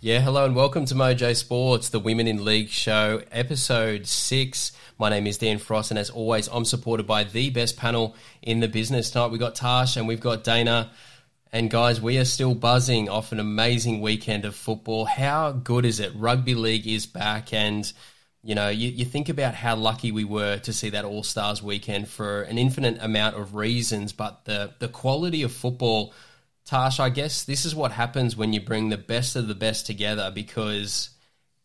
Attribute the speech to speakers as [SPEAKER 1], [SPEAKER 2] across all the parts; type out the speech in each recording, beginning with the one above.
[SPEAKER 1] Yeah, hello and welcome to Mojo Sports, the Women in League show, episode six. My name is Dan Frost, and as always, I'm supported by the best panel in the business. Tonight we've got Tash and we've got Dana. And guys, we are still buzzing off an amazing weekend of football. How good is it? Rugby league is back, and you know, you, you think about how lucky we were to see that All Stars weekend for an infinite amount of reasons, but the the quality of football Tash, I guess this is what happens when you bring the best of the best together because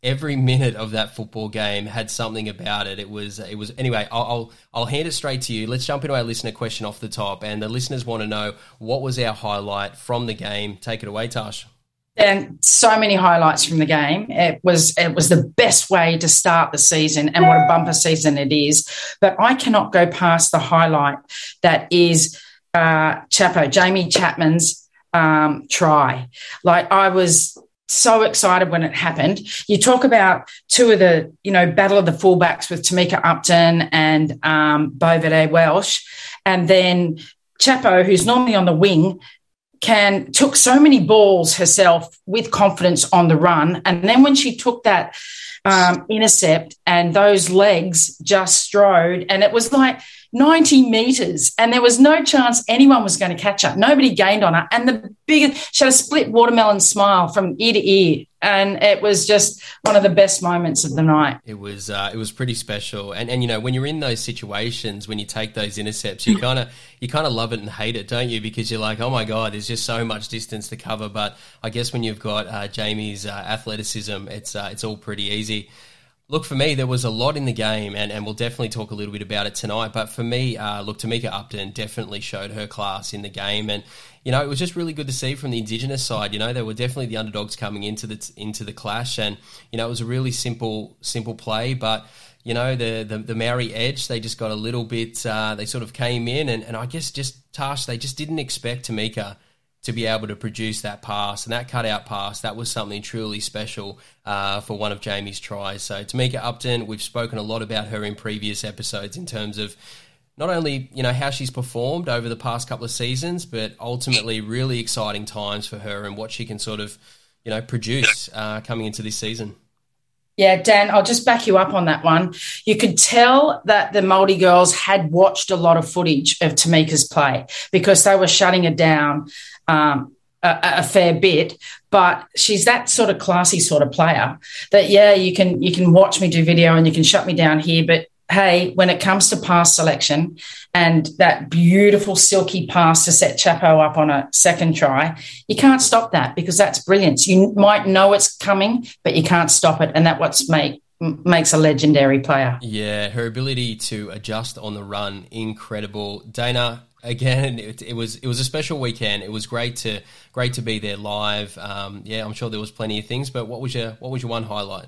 [SPEAKER 1] every minute of that football game had something about it. It was it was anyway. I'll, I'll I'll hand it straight to you. Let's jump into our listener question off the top, and the listeners want to know what was our highlight from the game. Take it away, Tash.
[SPEAKER 2] And so many highlights from the game. It was it was the best way to start the season, and what a bumper season it is. But I cannot go past the highlight that is uh, Chapo Jamie Chapman's um, try. Like I was so excited when it happened. You talk about two of the, you know, battle of the fullbacks with Tamika Upton and um, Bo Vette-Welsh, and then Chapo, who's normally on the wing, can took so many balls herself with confidence on the run, and then when she took that um, intercept and those legs just strode, and it was like 90 meters, and there was no chance anyone was going to catch her. Nobody gained on her. And the biggest, she had a split watermelon smile from ear to ear. And it was just one of the best moments of the night.
[SPEAKER 1] It was uh, it was pretty special, and and you know when you're in those situations when you take those intercepts, you kind of you kind of love it and hate it, don't you? Because you're like, oh my god, there's just so much distance to cover. But I guess when you've got uh, Jamie's uh, athleticism, it's uh, it's all pretty easy. Look, for me, there was a lot in the game, and, and we'll definitely talk a little bit about it tonight. But for me, uh, look, Tamika Upton definitely showed her class in the game, and you know it was just really good to see from the Indigenous side. You know, they were definitely the underdogs coming into the into the clash, and you know it was a really simple simple play, but you know the, the the Maori edge they just got a little bit uh, they sort of came in and, and I guess just Tash they just didn't expect Tamika to be able to produce that pass and that cutout pass, that was something truly special uh, for one of Jamie's tries. So Tamika Upton, we've spoken a lot about her in previous episodes in terms of not only you know how she's performed over the past couple of seasons, but ultimately really exciting times for her and what she can sort of you know produce uh, coming into this season.
[SPEAKER 2] Yeah, Dan, I'll just back you up on that one. You could tell that the Māori girls had watched a lot of footage of Tamika's play because they were shutting her down um, a, a, fair bit, but she's that sort of classy sort of player that yeah, you can you can watch me do video and you can shut me down here, but hey, when it comes to pass selection and that beautiful silky pass to set Chapo up on a second try, you can't stop that because that's brilliance. You might know it's coming, but you can't stop it, and that what's make makes a legendary player.
[SPEAKER 1] Yeah, her ability to adjust on the run, incredible. Dana, again, it, it, was it was a special weekend. It was great to great to be there live. Um, yeah, I'm sure there was plenty of things, but what was your what was your one highlight?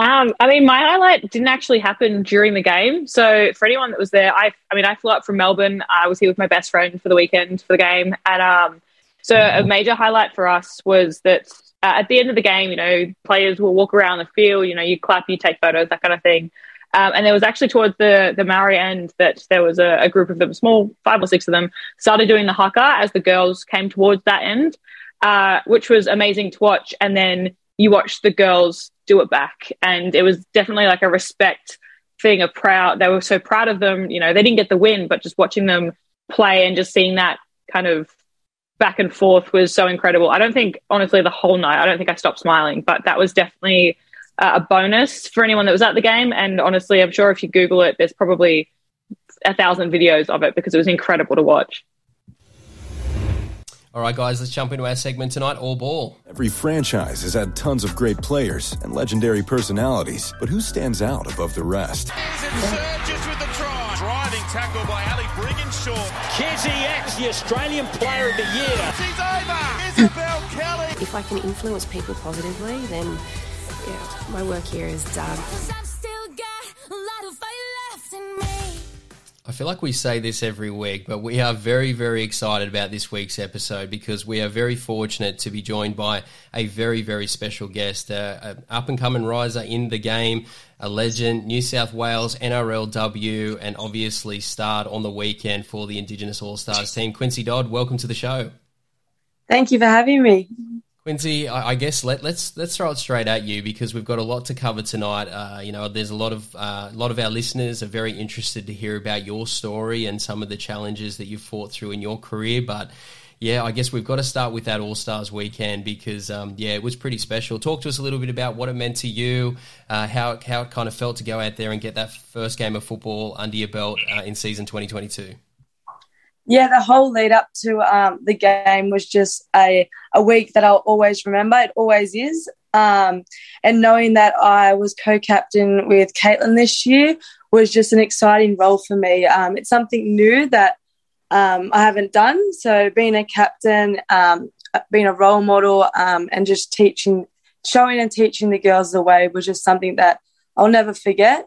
[SPEAKER 3] Um, I mean, my highlight didn't actually happen during the game. So for anyone that was there, I I mean, I flew up from Melbourne. I was here with my best friend for the weekend for the game, and um, so a major highlight for us was that uh, at the end of the game, you know, players will walk around the field. You know, you clap, you take photos, that kind of thing. Um, and there was actually towards the the Maori end that there was a, a, group of them, small five or six of them, started doing the haka as the girls came towards that end, uh, which was amazing to watch. And then you watched the girls do it back, and it was definitely like a respect thing, a proud. They were so proud of them. You know, they didn't get the win, but just watching them play and just seeing that kind of back and forth was so incredible. I don't think, honestly, the whole night, I don't think I stopped smiling, but that was definitely uh, a bonus for anyone that was at the game. And honestly, I'm sure if you Google it, there's probably a thousand videos of it because it was incredible to watch.
[SPEAKER 1] All right, guys, let's jump into our segment tonight, All Ball.
[SPEAKER 4] Every franchise has had tons of great players and legendary personalities, but who stands out above the rest?
[SPEAKER 5] with the try. Driving tackle by Ali Brigginshaw.
[SPEAKER 6] Kizzy X, the Australian Player of the Year.
[SPEAKER 5] She's over. Isabelle Kelly.
[SPEAKER 7] If I can influence people positively, then yeah, my work here is done.
[SPEAKER 1] I feel like we say this every week, but we are very, very excited about this week's episode because we are very fortunate to be joined by a very, very special guest, uh, an up and coming riser in the game, a legend, New South Wales NRLW, and obviously starred on the weekend for the Indigenous All Stars team. Quincy Dodd, welcome to the show.
[SPEAKER 8] Thank you for having me.
[SPEAKER 1] Quincy, I, I guess let, us let's, let's throw it straight at you because we've got a lot to cover tonight. Uh, you know, there's a lot of uh, a lot of our listeners are very interested to hear about your story and some of the challenges that you've fought through in your career. But yeah, I guess we've got to start with that All Stars weekend because um, yeah, it was pretty special. Talk to us a little bit about what it meant to you, uh, how how it kind of felt to go out there and get that first game of football under your belt uh, in season 2022
[SPEAKER 8] yeah, the whole lead up to um, the game was just a, a week that I'll always remember. It always is. Um, and knowing that I was co captain with Caitlin this year was just an exciting role for me. Um, it's something new that um, I haven't done. So, being a captain, um, being a role model, um, and just teaching, showing and teaching the girls the way was just something that I'll never forget.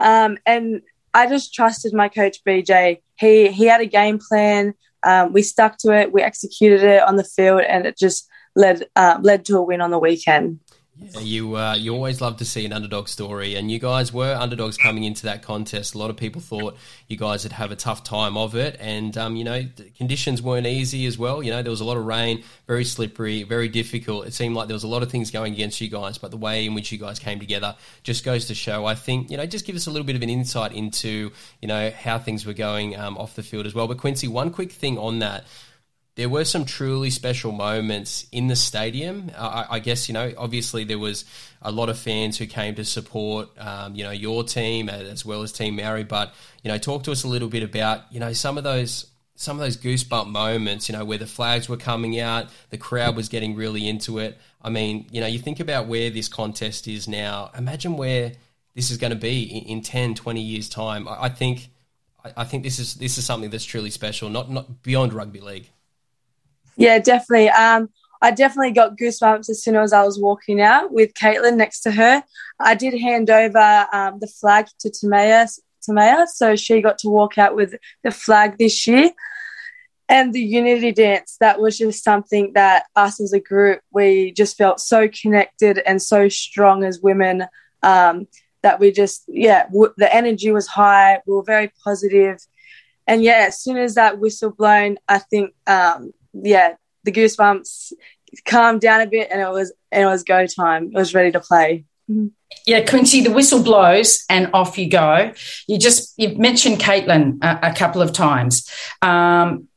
[SPEAKER 8] and I just trusted my coach BJ. He he had a game plan. Um, we stuck to it. We executed it on the field, and it just led uh, led to a win on the weekend.
[SPEAKER 1] Yeah, you uh, you always love to see an underdog story, and you guys were underdogs coming into that contest. A lot of people thought you guys would have a tough time of it, and um, you know conditions weren't easy as well. You know there was a lot of rain, very slippery, very difficult. It seemed like there was a lot of things going against you guys, but the way in which you guys came together just goes to show. I think you know just give us a little bit of an insight into you know how things were going um, off the field as well. But Quincy, one quick thing on that there were some truly special moments in the stadium. I, I, guess you know, obviously there was a lot of fans who came to support, um, you know, your team as well as Team Maori. But you know, talk to us a little bit about you know some of those some of those goosebump moments. You know, where the flags were coming out, the crowd was getting really into it. I mean, you know, you think about where this contest is now. Imagine where this is going to be in, in 10, 20 years time. I, I think. I think this is this is something that's truly special, not not beyond rugby league.
[SPEAKER 8] Yeah, definitely. Um, I definitely got goosebumps as soon as I was walking out with Caitlin next to her. I did hand over um, the flag to Tamaya, Tamaya, so she got to walk out with the flag this year. And the unity dance, that was just something that us as a group, we just felt so connected and so strong as women um, that we just, yeah, w- the energy was high. We were very positive. And yeah, as soon as that whistle blown, I think um, yeah, the goosebumps calmed down a bit, and it was and it was go time. It was ready to play.
[SPEAKER 2] Yeah, Quincy, the whistle blows and off you go. You just you've mentioned Caitlin a, a couple of times. Um,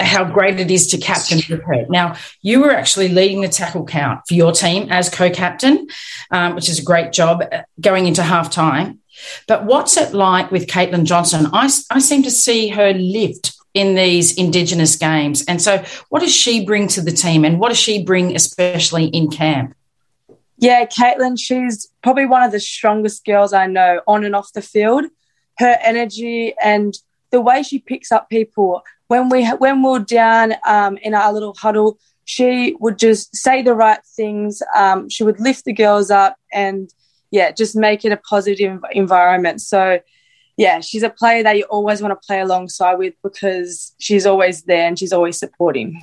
[SPEAKER 2] how great it is to captain with her. Now, you were actually leading the tackle count for your team as co-captain, um, which is a great job uh, going into half time. But what's it like with Caitlin Johnston? I, I seem to see her lift in these Indigenous games. And so, what does she bring to the team, and what does she bring, especially in camp?
[SPEAKER 8] Yeah, Caitlin, she's probably one of the strongest girls I know on and off the field. Her energy and the way she picks up people when we when we're down um, in our little huddle, she would just say the right things. Um, she would lift the girls up and yeah, just make it a positive environment. So yeah, she's a player that you always want to play alongside with because she's always there and she's always supporting.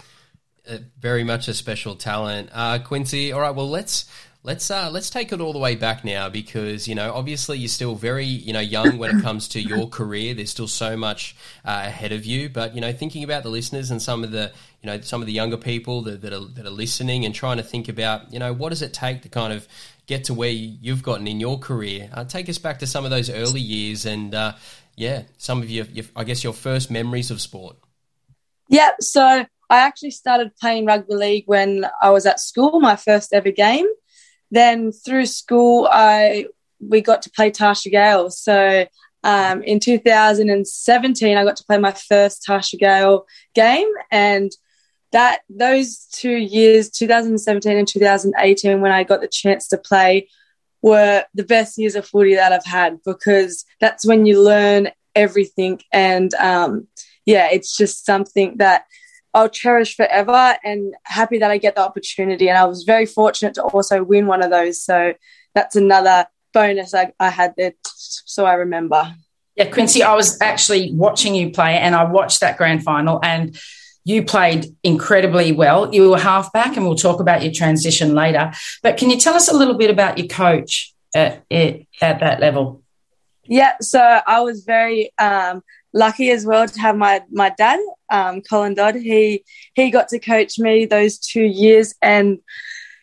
[SPEAKER 1] Uh, very much a special talent, uh, Quincy. All right, well let's let's uh, let's take it all the way back now because you know obviously you're still very you know young when it comes to your career. There's still so much uh, ahead of you, but you know thinking about the listeners and some of the you know some of the younger people that, that are that are listening and trying to think about you know what does it take to kind of get to where you've gotten in your career. Uh, take us back to some of those early years and, uh, yeah, some of your, your, I guess, your first memories of sport.
[SPEAKER 8] Yeah, so I actually started playing rugby league when I was at school, my first ever game. Then through school, I we got to play Tarsha Gale. So um, in 2017, I got to play my first Tarsha Gale game, and that those two years, 2017 and 2018, when I got the chance to play, were the best years of footy that I've had because that's when you learn everything. And um, yeah, it's just something that I'll cherish forever and happy that I get the opportunity. And I was very fortunate to also win one of those. So that's another bonus I, I had there, so I remember.
[SPEAKER 2] Yeah, Quincy, I was actually watching you play and I watched that grand final and you played incredibly well. You were halfback, and we'll talk about your transition later. But can you tell us a little bit about your coach at, at that level?
[SPEAKER 8] Yeah, so I was very um, lucky as well to have my my dad, um, Colin Dodd. He he got to coach me those two years, and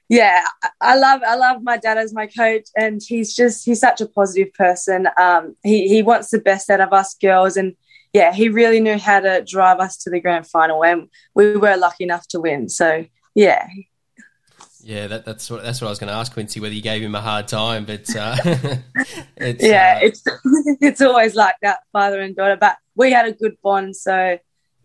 [SPEAKER 8] yeah, I love I love my dad as my coach, and he's just he's such a positive person. Um, he he wants the best out of us girls, and yeah, he really knew how to drive us to the grand final, and we were lucky enough to win. So yeah.
[SPEAKER 1] Yeah, that, that's what that's what I was going to ask Quincy whether you gave him a hard time, but uh,
[SPEAKER 8] it's, yeah, uh, it's it's always like that, father and daughter. But we had a good bond, so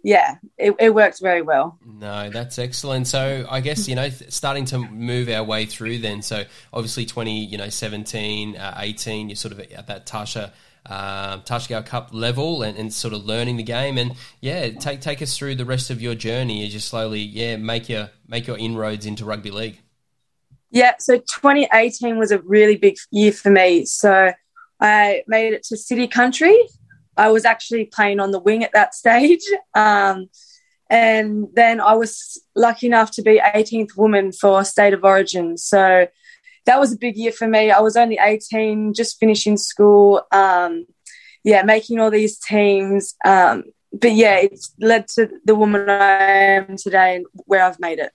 [SPEAKER 8] yeah, it, it worked very well.
[SPEAKER 1] No, that's excellent. So I guess you know, starting to move our way through then. So obviously, twenty, you know, 17, uh, 18, you're sort of at that Tarsha. Um, Tarsha Gale Cup level and, and, sort of learning the game and yeah take take us through the rest of your journey as you slowly yeah make your make your inroads into rugby league.
[SPEAKER 8] Yeah, so 2018 was a really big year for me. So I made it to City Country I was actually playing on the wing at that stage. Um, and then I was lucky enough to be 18th woman for State of Origin. So that was a big year for me. I was only 18, just finishing school. Um, yeah, making all these teams. Um, but yeah, it's led to the woman I am today and where I've made it.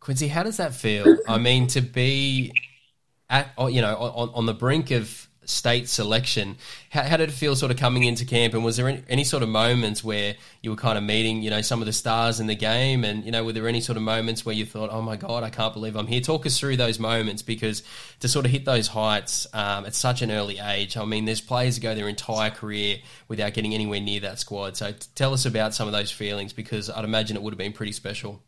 [SPEAKER 1] Quincy, how does that feel? I mean, to be at, you know, on, on the brink of state selection. How, how, did it feel sort of coming into camp? And was there any, any, sort of moments where you were kind of meeting, you know, some of the stars in the game? And, you know, were there any sort of moments where you thought, oh my God, I can't believe I'm here? Talk us through those moments because to sort of hit those heights um, at such an early age, I mean, there's players who go their entire career without getting anywhere near that squad. So tell us about some of those feelings because I'd imagine it would have been pretty special.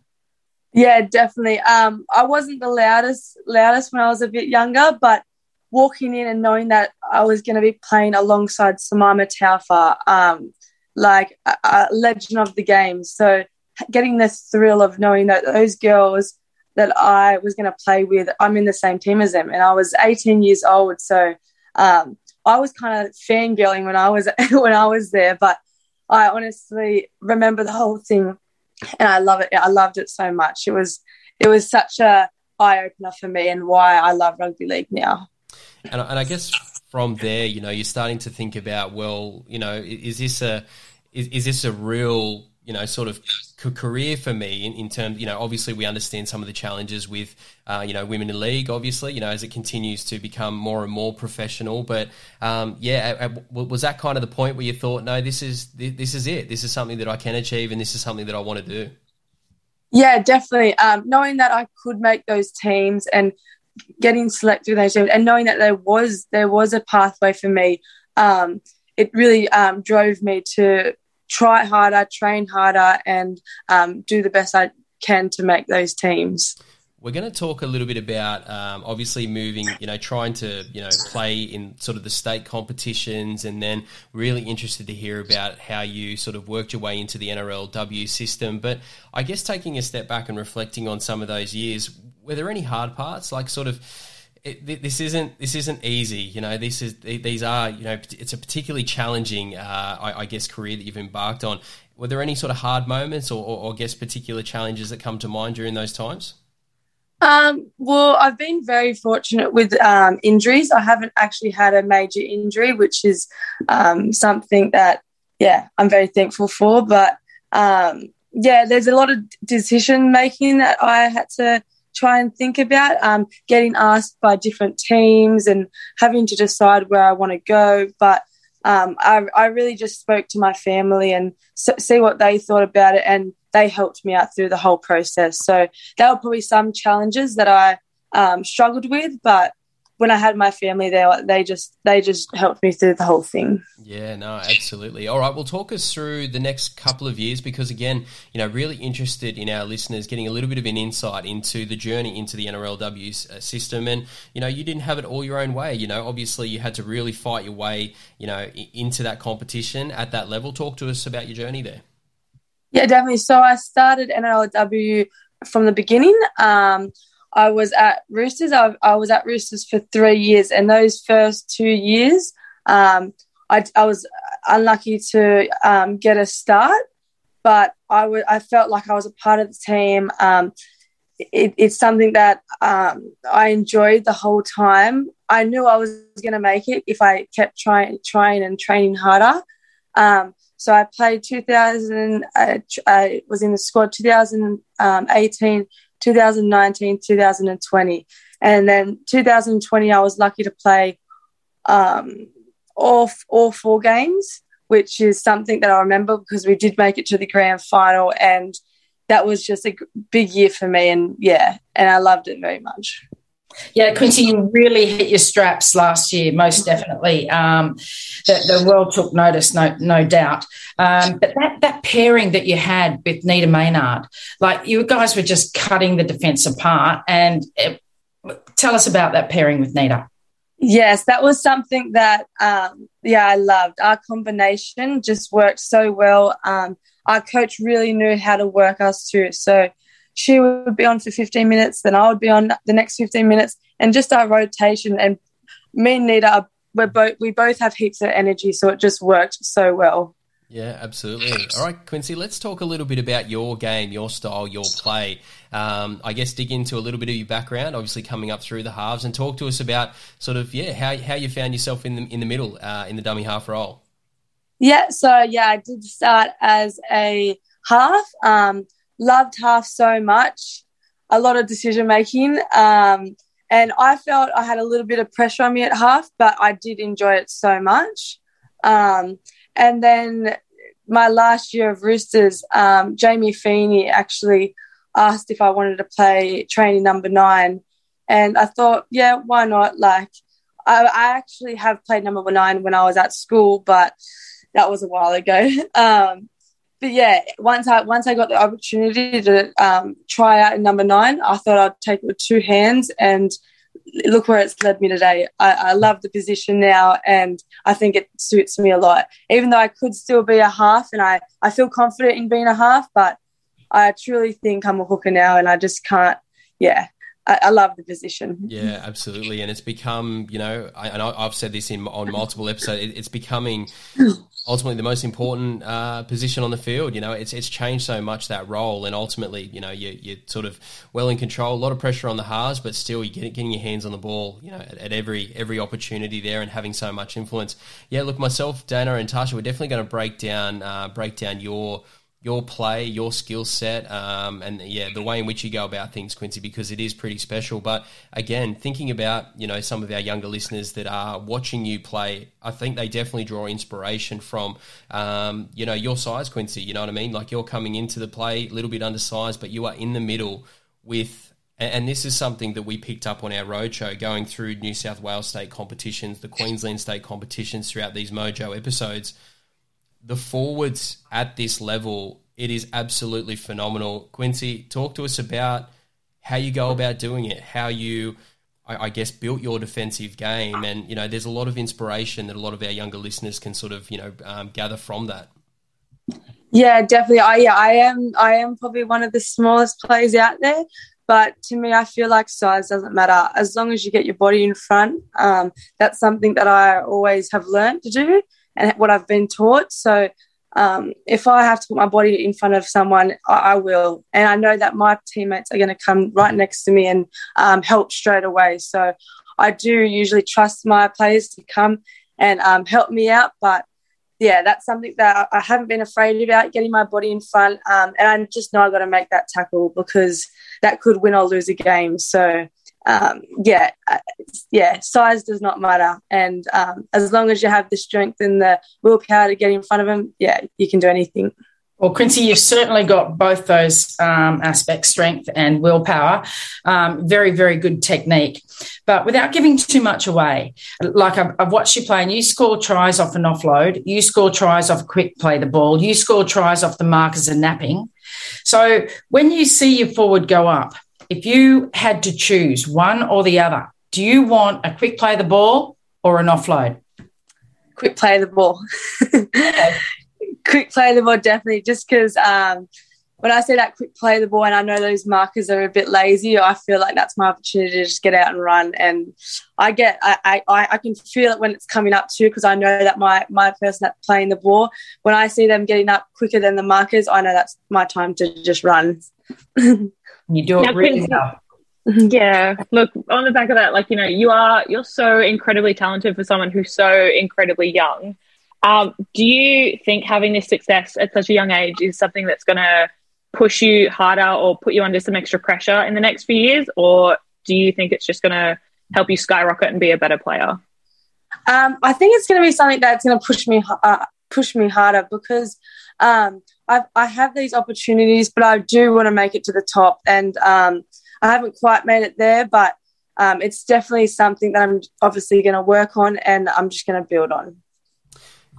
[SPEAKER 8] Yeah, definitely. Um, I wasn't the loudest loudest when I was a bit younger, but walking in and knowing that I was going to be playing alongside Simaima Taufa, um, like a, a, legend of the game. So getting the thrill of knowing that those girls that I was going to play with, I'm in the same team as them. And I was 18 years old, so um, I was kind of fangirling when I was when I was there. But I honestly remember the whole thing, and I love it. I loved it so much. It was it was such a eye opener for me, and why I love rugby league now.
[SPEAKER 1] And, and I guess from there, you know, you're starting to think about, well, you know, is this a is, is this a real you know sort of career for me in, in terms you know obviously we understand some of the challenges with uh, you know women in league obviously you know as it continues to become more and more professional. But um, yeah was that kind of the point where you thought no this is this is it. This is something that I can achieve and this is something that I want to do?
[SPEAKER 8] Yeah definitely. Um, knowing that I could make those teams and getting selected those teams and knowing that there was there was a pathway for me, um, it really um, drove me to try harder, train harder, and um, do the best I can to make those teams.
[SPEAKER 1] We're going to talk a little bit about um, obviously moving, you know, trying to, you know, play in sort of the state competitions, and then really interested to hear about how you sort of worked your way into the NRLW system. But I guess taking a step back and reflecting on some of those years, were there any hard parts? Like sort of, it, this isn't this isn't easy. You know, this is these are you know it's a particularly challenging, uh, I, I, guess, career that you've embarked on. Were there any sort of hard moments, or, or, or guess particular challenges that come to mind during those times?
[SPEAKER 8] Um, well, I've been very fortunate with um, injuries. I haven't actually had a major injury, which is um, something that, yeah, I'm very thankful for. But um, yeah, there's a lot of decision making that I had to try and think about. Um, getting asked by different teams and having to decide where I want to go. But um, I, I, really just spoke to my family and see what they thought about it and they helped me out through the whole process. So there were probably some challenges that I um, struggled with, but when I had my family there, they just they just helped me through the whole thing.
[SPEAKER 1] Yeah, no, absolutely. All right, well, talk us through the next couple of years because again, you know, really interested in our listeners getting a little bit of an insight into the journey into the NRLW uh, system, and you know, you didn't have it all your own way. You know, obviously, you had to really fight your way, you know, into that competition at that level. Talk to us about your journey there.
[SPEAKER 8] Yeah, definitely. So I started NRLW from the beginning. Um, I was at Roosters. I, I, was at Roosters for three years, and those first two years, um, I, I was unlucky to um, get a start, but I, w- I felt like I was a part of the team. Um, it, it's something that um, I enjoyed the whole time. I knew I was going to make it if I kept trying, trying and training harder. Um, so I played 2000. Uh, I was in the squad 2018, 2019, 2020, and then 2020 I was lucky to play um, all all four games, which is something that I remember because we did make it to the grand final and that was just a big year for me. And yeah, and I loved it very much.
[SPEAKER 2] Yeah, Quincy, you really hit your straps last year, most definitely. Um, the, the, world took notice, no, no doubt. Um, but that, that pairing that you had with Nita Maynard, like you guys were just cutting the defence apart. And it, tell us about that pairing with Nita.
[SPEAKER 8] Yes, that was something that, um, yeah, I loved. Our combination just worked so well. Um, our coach really knew how to work us too. So she would be on for 15 minutes, then I would be on the next 15 minutes, and just our rotation. And me and Nita, we're both we both have heaps of energy, so it just worked so well.
[SPEAKER 1] Yeah, absolutely. All right, Quincy, let's talk a little bit about your game, your style, your play. Um, I guess dig into a little bit of your background, obviously coming up through the halves, and talk to us about sort of yeah how, how you found yourself in the in the middle uh, in the dummy half role.
[SPEAKER 8] Yeah, so yeah, I did start as a half. Um, loved half so much, a lot of decision making. Um, and I felt I had a little bit of pressure on me at half, but I did enjoy it so much. Um, and then my last year of Roosters, um, Jamie Feeney actually asked if I wanted to play training number nine. And I thought, yeah, why not? Like, I, I actually have played number nine when I was at school, but that was a while ago. Um, but yeah, once I once I got the opportunity to um, try out in number nine, I thought I'd take it with two hands, and look where it's led me today. I, I love the position now, and I think it suits me a lot. Even though I could still be a half, and I I feel confident in being a half, but I truly think I'm a hooker now, and I just can't. Yeah, I, love the position.
[SPEAKER 1] Yeah, absolutely, and it's become, you know, I, and I, have said this in on multiple episodes. It, it's becoming ultimately the most important uh, position on the field. You know, it's it's changed so much that role, and ultimately, you know, you, you're sort of well in control. A lot of pressure on the halves, but still, you're getting, getting your hands on the ball. You know, at, at, every every opportunity there, and having so much influence. Yeah, look, myself, Dana, and Tarsha, we're definitely going to break down uh, break down your your play, your skill set, um, and yeah, the way in which you go about things, Quincy, because it is pretty special. But again, thinking about you know some of our younger listeners that are watching you play, I think they definitely draw inspiration from um, you know your size, Quincy. You know what I mean? Like you're coming into the play a little bit undersized, but you are in the middle with. And this is something that we picked up on our roadshow, going through New South Wales state competitions, the Queensland state competitions throughout these Mojo episodes the forwards at this level, it is absolutely phenomenal. Quincy, talk to us about how you go about doing it, how you, I, I, guess, built your defensive game, and you know, there's a lot of inspiration that a lot of our younger listeners can sort of, you know, um, gather from that.
[SPEAKER 8] Yeah, definitely. I yeah, I am. I am probably one of the smallest players out there, but to me, I feel like size doesn't matter as long as you get your body in front. Um, that's something that I always have learned to do and what I've been taught. So um, if I have to put my body in front of someone, I, I will. And I know that my teammates are going to come right next to me and um, help straight away. So I do usually trust my players to come and um, help me out. But yeah, that's something that I haven't been afraid about getting my body in front. Um, and I just know I've got to make that tackle because that could win or lose a game. So um, yeah, uh, yeah, size does not matter. And um, as long as you have the strength and the willpower to get in front of them, yeah, you can do anything.
[SPEAKER 2] Well, Quincy, you've certainly got both those um, aspects, strength and willpower. Um, very, very good technique. But without giving too much away, like I've, I've, watched you play and you score tries off an offload, you score tries off quick play the ball, you score tries off the markers and napping. So when you see your forward go up, if you had to choose one or the other, do you want a quick play the ball or an offload?
[SPEAKER 8] Quick play the ball. quick play the ball, definitely, just because um, when I see that quick play the ball and I know those markers are a bit lazy, I feel like that's my opportunity to just get out and run. And I get, I, I, I can feel it when it's coming up too because I know that my my person that's playing the ball, when I see them getting up quicker than the markers, I know that's my time to just run.
[SPEAKER 2] you do it now, really well.
[SPEAKER 3] Yeah. Look, on the back of that, like, you know, you are, you're so incredibly talented for someone who's so incredibly young. Um, do you think having this success at such a young age is something that's going to push you harder or put you under some extra pressure in the next few years? Or do you think it's just going to help you skyrocket and be a better player?
[SPEAKER 8] Um, I think it's going to be something that's going to push me uh, push me harder because um, I've, I have these opportunities, but I do want to make it to the top, and um, I haven't quite made it there, but um, it's definitely something that I'm obviously going to work on, and I'm just going to build on.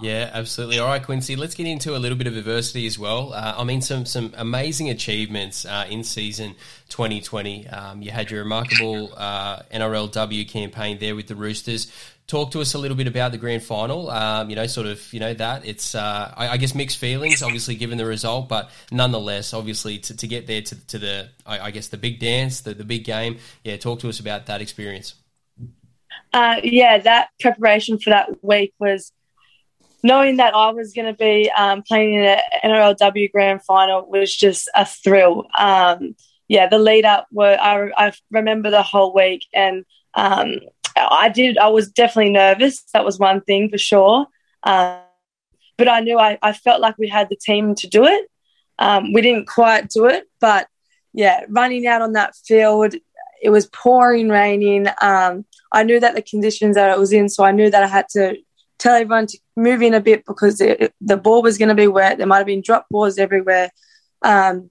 [SPEAKER 1] Yeah, absolutely. All right, Quincy, let's get into a little bit of adversity as well. Uh, I mean, some some amazing achievements uh, in season 2020. Um, you had your remarkable uh, NRLW campaign there with the Roosters. Talk to us a little bit about the grand final. Um, you know, sort of, you know, that it's, uh, I, I, guess, mixed feelings, obviously, given the result, but nonetheless, obviously, to, to get there to, to the, I, I, guess, the big dance, the, the big game. Yeah, talk to us about that experience.
[SPEAKER 8] Uh, yeah, that preparation for that week was knowing that I was going to be um, playing in an NRLW grand final was just a thrill. Um, yeah, the lead up were I, I, remember the whole week, and um, I did. I was definitely nervous. That was one thing for sure. Um, but I knew I, I, felt like we had the team to do it. Um, we didn't quite do it, but yeah, running out on that field, it was pouring, raining. Um, I knew that the conditions that it was in, so I knew that I had to tell everyone to move in a bit because it, the ball was going to be wet. There might have been drop balls everywhere. Um,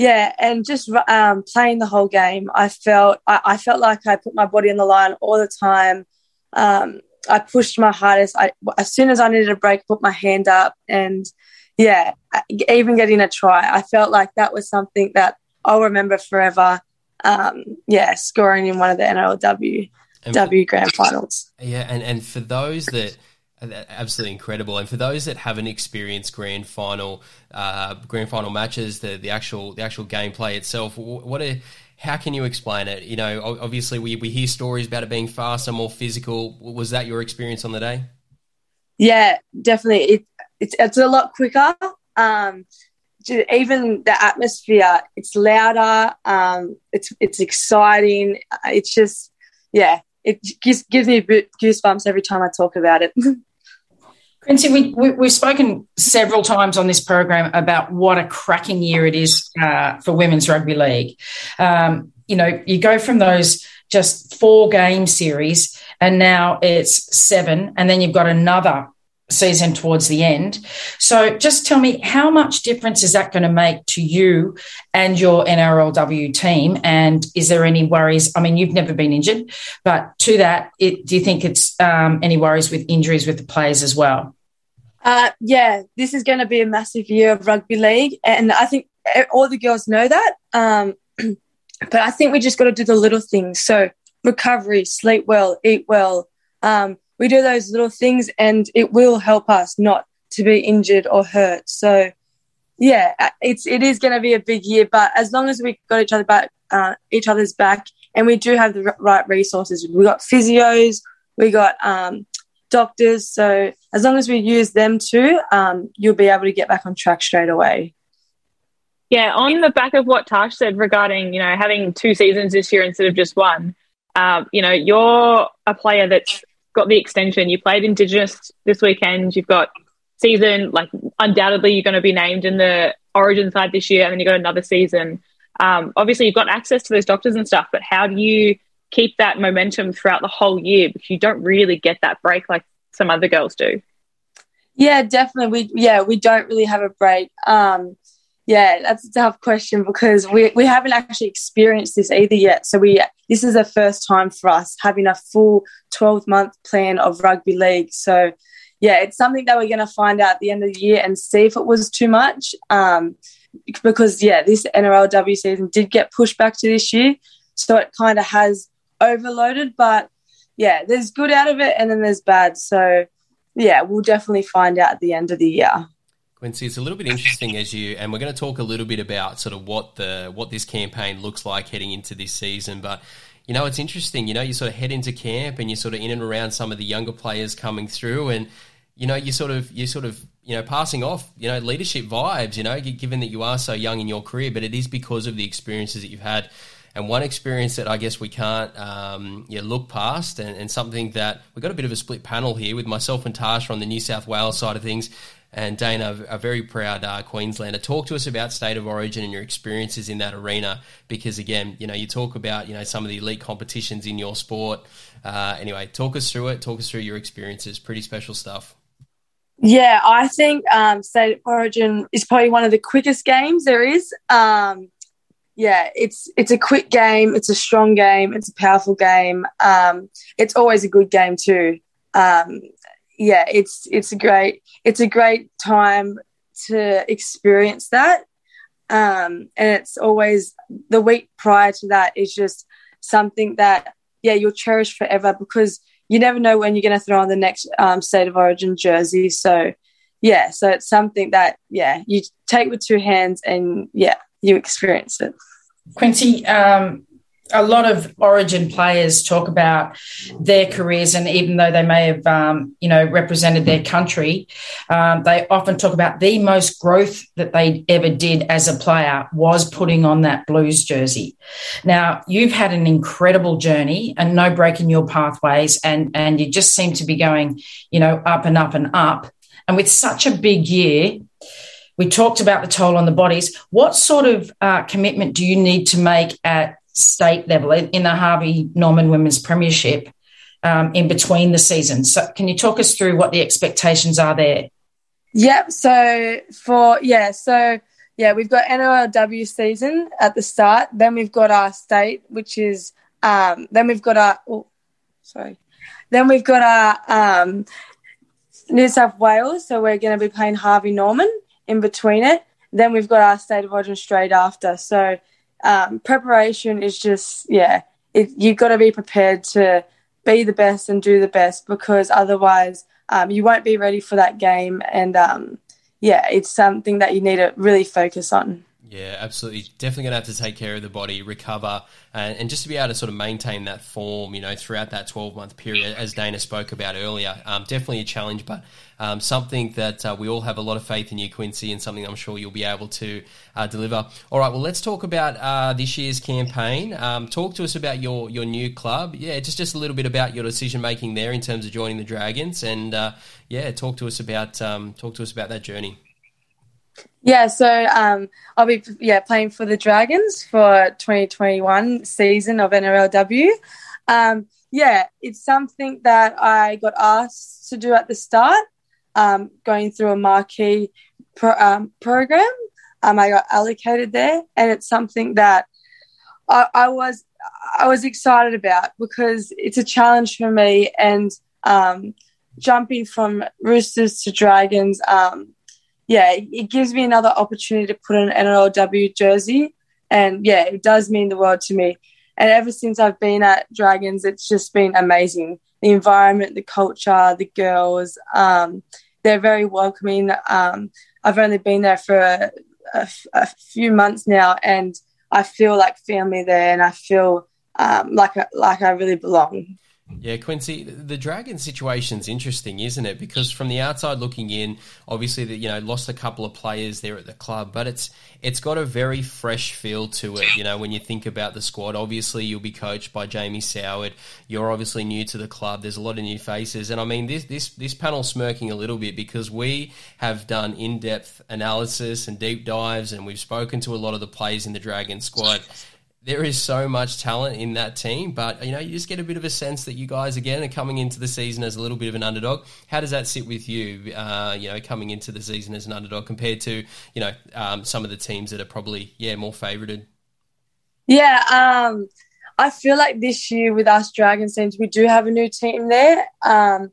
[SPEAKER 8] yeah, and just um, playing the whole game, I felt I, I, felt like I put my body on the line all the time. Um, I pushed my hardest. I, as soon as I needed a break, put my hand up, and yeah, even getting a try, I felt like that was something that I'll remember forever. Um, yeah, scoring in one of the NRLW W Grand Finals.
[SPEAKER 1] Yeah, and and for those that absolutely incredible. And for those that haven't experienced grand final, uh, grand final matches, the the actual the actual gameplay itself, what a how can you explain it? You know, obviously we, we hear stories about it being faster, more physical. Was that your experience on the day?
[SPEAKER 8] Yeah, definitely. It, it's it's a lot quicker. Um, even the atmosphere, it's louder. Um, it's it's exciting. It's just yeah, it gives gives me goosebumps every time I talk about it.
[SPEAKER 2] Quincy, we, we, have spoken several times on this program about what a cracking year it is uh, for women's rugby league. Um, you know, you go from those just four game series, and now it's seven, and then you've got another season towards the end. So just tell me how much difference is that going to make to you and your NRLW team? And is there any worries? I mean, you've never been injured, but to that, it, do you think it's um, any worries with injuries with the players as well?
[SPEAKER 8] Uh, yeah, this is going to be a massive year of rugby league, and I think all the girls know that. Um, but I think we just got to do the little things. So recovery, sleep well, eat well. Um, we do those little things and it will help us not to be injured or hurt. So yeah, it's it is going to be a big year, but as long as we got each other back, uh, each other's back, and we do have the right resources, we got physios, we got um, doctors. So as long as we use them too, um, you'll be able to get back on track straight away.
[SPEAKER 3] Yeah, on the back of what Tash said regarding you know having two seasons this year instead of just one, um, you know you're a player that's got the extension. You played Indigenous this weekend. You've got season, like undoubtedly you're going to be named in the Origin side this year, and then you've got another season. Um, obviously, you've got access to those doctors and stuff, but how do you keep that momentum throughout the whole year? Because you don't really get that break like some other girls do.
[SPEAKER 8] Yeah, definitely. We yeah we don't really have a break. Um, yeah, that's a tough question because we, we haven't actually experienced this either yet. So we this is the first time for us having a full 12 month plan of rugby league. So yeah, it's something that we're going to find out at the end of the year and see if it was too much. Um, because yeah, this NRLW season did get pushed back to this year, so it kind of has overloaded. But yeah, there's good out of it, and then there's bad. So yeah, we'll definitely find out at the end of the year.
[SPEAKER 1] Quincy, it's a little bit interesting as you, and we're going to talk a little bit about sort of what the what this campaign looks like heading into this season. But you know, it's interesting. You know, you sort of head into camp and you're sort of in and around some of the younger players coming through, and you know, you sort of you sort of you know passing off you know leadership vibes. You know, given that you are so young in your career, but it is because of the experiences that you've had. And one experience that I guess we can't um, yeah, look past, and, and, something that we've got a bit of a split panel here with myself and Tarsha on the New South Wales side of things, and Dana, a very proud uh, Queenslander. Talk to us about state of origin and your experiences in that arena, because again, you know, you talk about you know some of the elite competitions in your sport. Uh, anyway, talk us through it. Talk us through your experiences. Pretty special stuff.
[SPEAKER 8] Yeah, I think um, state of origin is probably one of the quickest games there is. Um, yeah, it's it's a quick game. It's a strong game. It's a powerful game. Um, it's always a good game too. Um, yeah, it's it's a great it's a great time to experience that. Um, and it's always the week prior to that is just something that yeah you'll cherish forever because you never know when you're going to throw on the next um, state of origin jersey. So yeah, so it's something that yeah you take with two hands and yeah you experience it.
[SPEAKER 2] Quincy, um, a lot of Origin players talk about their careers, and even though they may have, um, you know, represented their country, um, they often talk about the most growth that they ever did as a player was putting on that Blues jersey. Now, you've had an incredible journey and no break in your pathways, and and you just seem to be going, you know, up and up and up. And with such a big year, we talked about the toll on the bodies. What sort of uh, commitment do you need to make at state level in the Harvey Norman Women's Premiership um, in between the seasons. So, can you talk us through what the expectations are there?
[SPEAKER 8] Yep. So, for, yeah, so yeah, we've got NRLW season at the start. Then we've got our state, which is, um, then we've got our, oh, sorry. Then we've got our um, New South Wales. So, we're going to be playing Harvey Norman in between it. Then we've got our state of origin straight after. So, um, preparation is just yeah it, you've got to be prepared to be the best and do the best because otherwise um, you won't be ready for that game. And um, yeah it's something that you need to really focus on
[SPEAKER 1] yeah, absolutely. Definitely going to have to take care of the body, recover, and, and, just to be able to sort of maintain that form, you know, throughout that 12 month period, as Dana spoke about earlier. Um, definitely a challenge, but um, something that uh, we all have a lot of faith in you, Quincy, and something I'm sure you'll be able to uh, deliver. All right, well, let's talk about uh, this year's campaign. Um, talk to us about your, your new club. Yeah, just, just a little bit about your decision making there in terms of joining the Dragons, and uh, yeah, talk to us about um, talk to us about that journey.
[SPEAKER 8] Yeah, so um, I'll be yeah playing for the Dragons for 2021 season of NRLW. Um, yeah, it's something that I got asked to do at the start, um, going through a marquee pro, um, program. Um, I got allocated there, and it's something that I, I, was I was excited about because it's a challenge for me, and um, jumping from Roosters to Dragons yeah, it gives me another opportunity to put on an NRLW jersey. And yeah, it does mean the world to me. And ever since I've been at Dragons, it's just been amazing. The environment, the culture, the girls, um, they're very welcoming. Um, I've only been there for a, a, a, few months now, and I feel like family there, and I feel um, like like I really belong.
[SPEAKER 1] Yeah, Quincy, the Dragon situation's interesting, isn't it? Because from the outside looking in, obviously, that you know lost a couple of players there at the club, but it's it's got a very fresh feel to it. You know, when you think about the squad, obviously you'll be coached by Jamie Soward. You're obviously new to the club. There's a lot of new faces, and I mean this this this panel smirking a little bit because we have done in depth analysis and deep dives, and we've spoken to a lot of the players in the Dragon squad there is so much talent in that team, but you know, you just get a bit of a sense that you guys again are coming into the season as a little bit of an underdog. How does that sit with you? Uh, you know, coming into the season as an underdog compared to you know um, some of the teams that are probably yeah more favoured.
[SPEAKER 8] Yeah, um, I feel like this year with us Dragons teams, we do have a new team there. Um,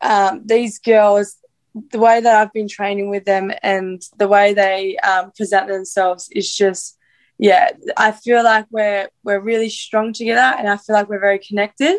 [SPEAKER 8] um these girls, the way that I've been training with them and the way they um, present themselves is just yeah, I feel like we're we're really strong together, and I feel like we're very connected.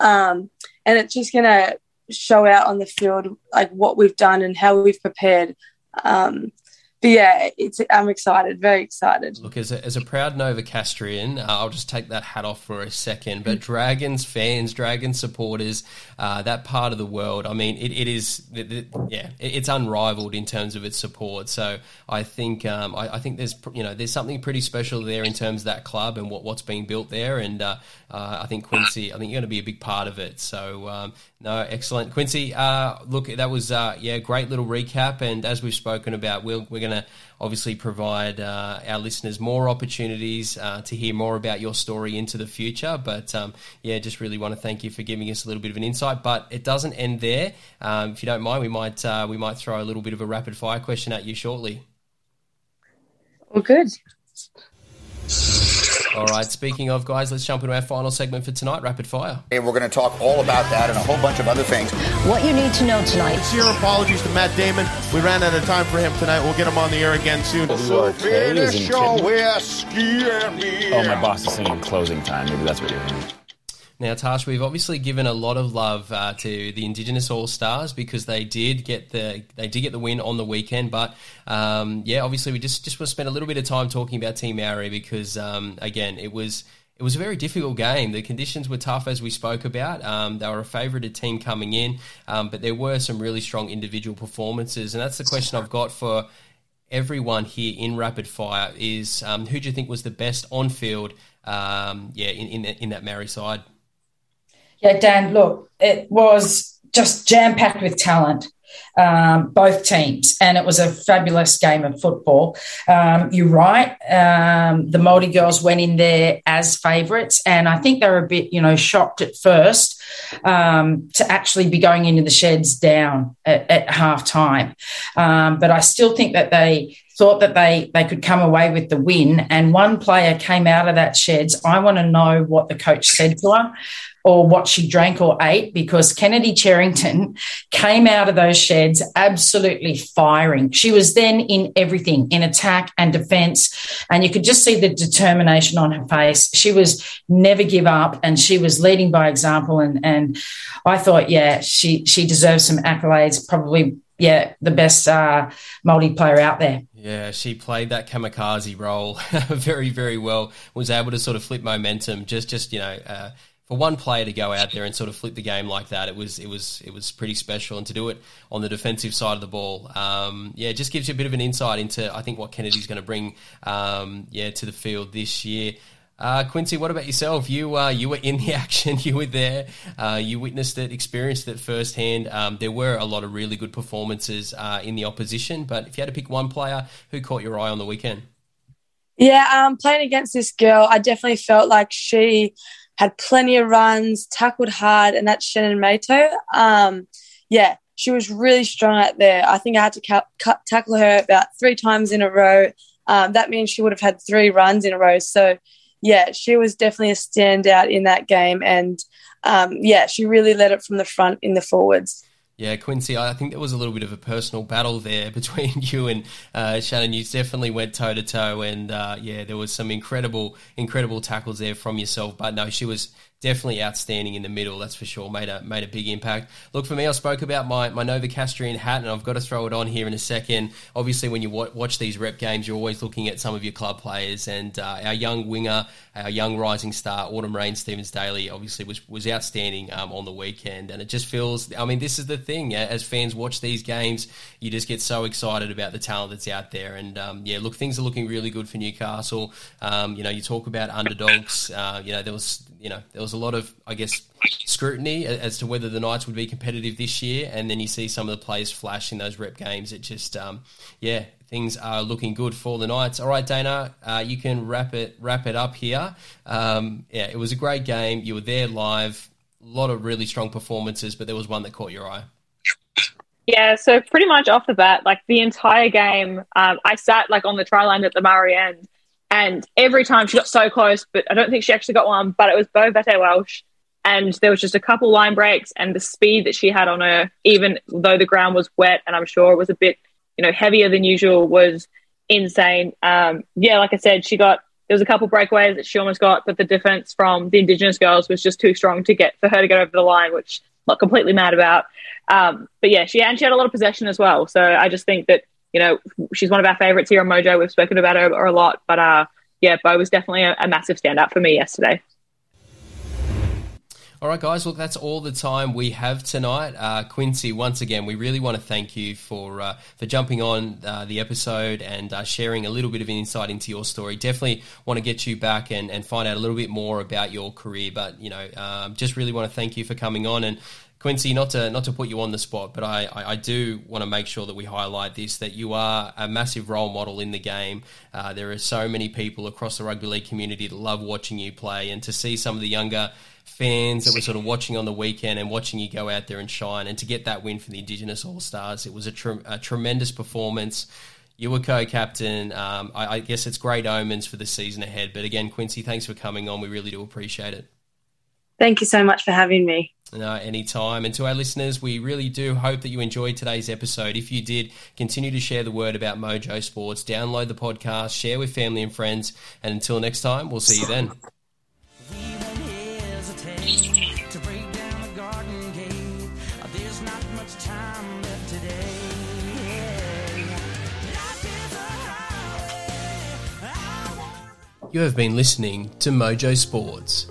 [SPEAKER 8] Um, and it's just gonna show out on the field like what we've done and how we've prepared Um, but yeah, it's I'm excited, very excited.
[SPEAKER 1] Look, as a, as a proud Novocastrian, uh, I'll just take that hat off for a second. But Dragons fans, Dragons supporters, uh, that part of the world, I mean, it, it is, it, it, yeah, it's unrivaled in terms of its support. So I think, um, I, I, think there's, you know, there's something pretty special there in terms of that club and what, what's being built there. And uh, uh I think Quincy, I think you're going to be a big part of it. So um, no, excellent, Quincy. Uh, look, that was uh, yeah, great little recap. And as we've spoken about, we'll, we're going to obviously provide uh, our listeners more opportunities uh, to hear more about your story into the future. But um, yeah, just really want to thank you for giving us a little bit of an insight. But it doesn't end there. Um, if you don't mind, we might uh, we might throw a little bit of a rapid fire question at you shortly.
[SPEAKER 8] Well, good.
[SPEAKER 1] All right, speaking of guys, let's jump into our final segment for tonight, Rapid Fire.
[SPEAKER 9] And we're going to talk all about that and a whole bunch of other things.
[SPEAKER 10] What you need to know tonight.
[SPEAKER 11] Sincere apologies to Matt Damon. We ran out of time for him tonight. We'll get him on the air again soon.
[SPEAKER 12] So finish your whiskey Oh, my boss is singing closing time. Maybe that's what you're hearing.
[SPEAKER 1] Now, Tash, we've obviously given a lot of love uh, to the Indigenous All Stars because they did get the they did get the win on the weekend. But um, yeah, obviously we just just want to spend a little bit of time talking about Team Maori because um, again, it was it was a very difficult game. The conditions were tough, as we spoke about. Um, they were a favoured team coming in, um, but there were some really strong individual performances, and that's the question I've got for everyone here in rapid fire: is um, who do you think was the best on field? Um, yeah, in, in in that Maori side.
[SPEAKER 2] Yeah, Dan, look, it was just jam packed with talent. Um, both teams, and it was a fabulous game of football. Um, you're right. Um, the Māori girls went in there as favourites, and I think they were a bit, you know, shocked at first um, to actually be going into the sheds down at, at half time. Um, but I still think that they thought that they they could come away with the win. And one player came out of that sheds. I want to know what the coach said to her or what she drank or ate because Kennedy Cherrington came out of those sheds absolutely firing. She was then in everything, in attack and defense. And you could just see the determination on her face. She was never give up and she was leading by example. And, and I thought, yeah, she, she deserves some accolades, probably, yeah, the best uh, multiplayer out there.
[SPEAKER 1] Yeah, she played that kamikaze role very, very well. Was able to sort of flip momentum. Just, just you know, uh, for one player to go out there and sort of flip the game like that, it was it was it was pretty special. And to do it on the defensive side of the ball, um, yeah, it just gives you a bit of an insight into I think what Kennedy's going to bring, um, yeah, to the field this year. Uh, Quincy, what about yourself? You uh, you were in the action, you were there, uh, you witnessed it, experienced it firsthand. Um, there were a lot of really good performances uh, in the opposition, but if you had to pick one player, who caught your eye on the weekend?
[SPEAKER 8] Yeah, um, playing against this girl, I definitely felt like she had plenty of runs, tackled hard, and that's Shannon Mato. Um, yeah, she was really strong out there. I think I had to tackle her about three times in a row. Um, that means she would have had three runs in a row. So, yeah, she was definitely a standout in that game. And um, yeah, she really led it from the front in the forwards.
[SPEAKER 1] Yeah, Quincy, I think there was a little bit of a personal battle there between you and uh, Shannon. You definitely went toe to toe, and uh, yeah, there was some incredible, incredible tackles there from yourself. But no, she was definitely outstanding in the middle. That's for sure. Made a made a big impact. Look for me. I spoke about my my Novocastrian hat, and I've got to throw it on here in a second. Obviously, when you watch these rep games, you're always looking at some of your club players, and uh, our young winger, our young rising star, Autumn-Rain Stephens-Daly, obviously was was outstanding um, on the weekend, and it just feels. I mean, this is the thing. As fans watch these games, you just get so excited about the talent that's out there, and um, yeah, look, things are looking really good for Newcastle. Um, you know, you talk about underdogs. Uh, you know, there was you know there was a lot of I guess scrutiny as to whether the Knights would be competitive this year, and then you see some of the players flash in those rep games. It just um, yeah, things are looking good for the Knights. All right, Dana, uh, you can wrap it wrap it up here. Um, yeah, it was a great game. You were there live. A lot of really strong performances, but there was one that caught your eye.
[SPEAKER 3] Yeah, so pretty much off the bat, like the entire game, um, I sat like on the try line at the Murray end and every time she got so close, but I don't think she actually got one, but it was Bo Vette-Welsh. And there was just a couple line breaks and the speed that she had on her, even though the ground was wet and I'm sure it was a bit, you know, heavier than usual, was insane. Um, yeah, like I said, she got there was a couple breakaways that she almost got, but the defense from the Indigenous girls was just too strong to get for her to get over the line, which I'm not completely mad about. Um, but yeah, she and she had a lot of possession as well. So I just think that you know, she's one of our favourites here on Mojo. We've spoken about her, her a lot, but uh, yeah, Bo was definitely a, a massive standout for me yesterday.
[SPEAKER 1] All right, guys. Look, that's all the time we have tonight. Uh, Quincy, once again, we really want to thank you for uh, for jumping on uh, the episode and uh, sharing a little bit of insight into your story. Definitely want to get you back and, and find out a little bit more about your career. But you know, um, just really want to thank you for coming on and. Quincy, not to not to put you on the spot, but I, I, I, do want to make sure that we highlight this that you are a massive role model in the game. Uh, there are so many people across the rugby league community that love watching you play, and to see some of the younger fans that were sort of watching on the weekend and watching you go out there and shine, and to get that win for the Indigenous All Stars, it was a, a tremendous performance. You were co-captain. Um, I, I guess it's great omens for the season ahead. But again, Quincy, thanks for coming on. We really do appreciate it.
[SPEAKER 8] Thank you so much for having me.
[SPEAKER 1] No, anytime. And to our listeners, we really do hope that you enjoyed today's episode. If you did, continue to share the word about Mojo Sports, download the podcast, share with family and friends. And until next time, we'll see you then. You have been listening to Mojo Sports.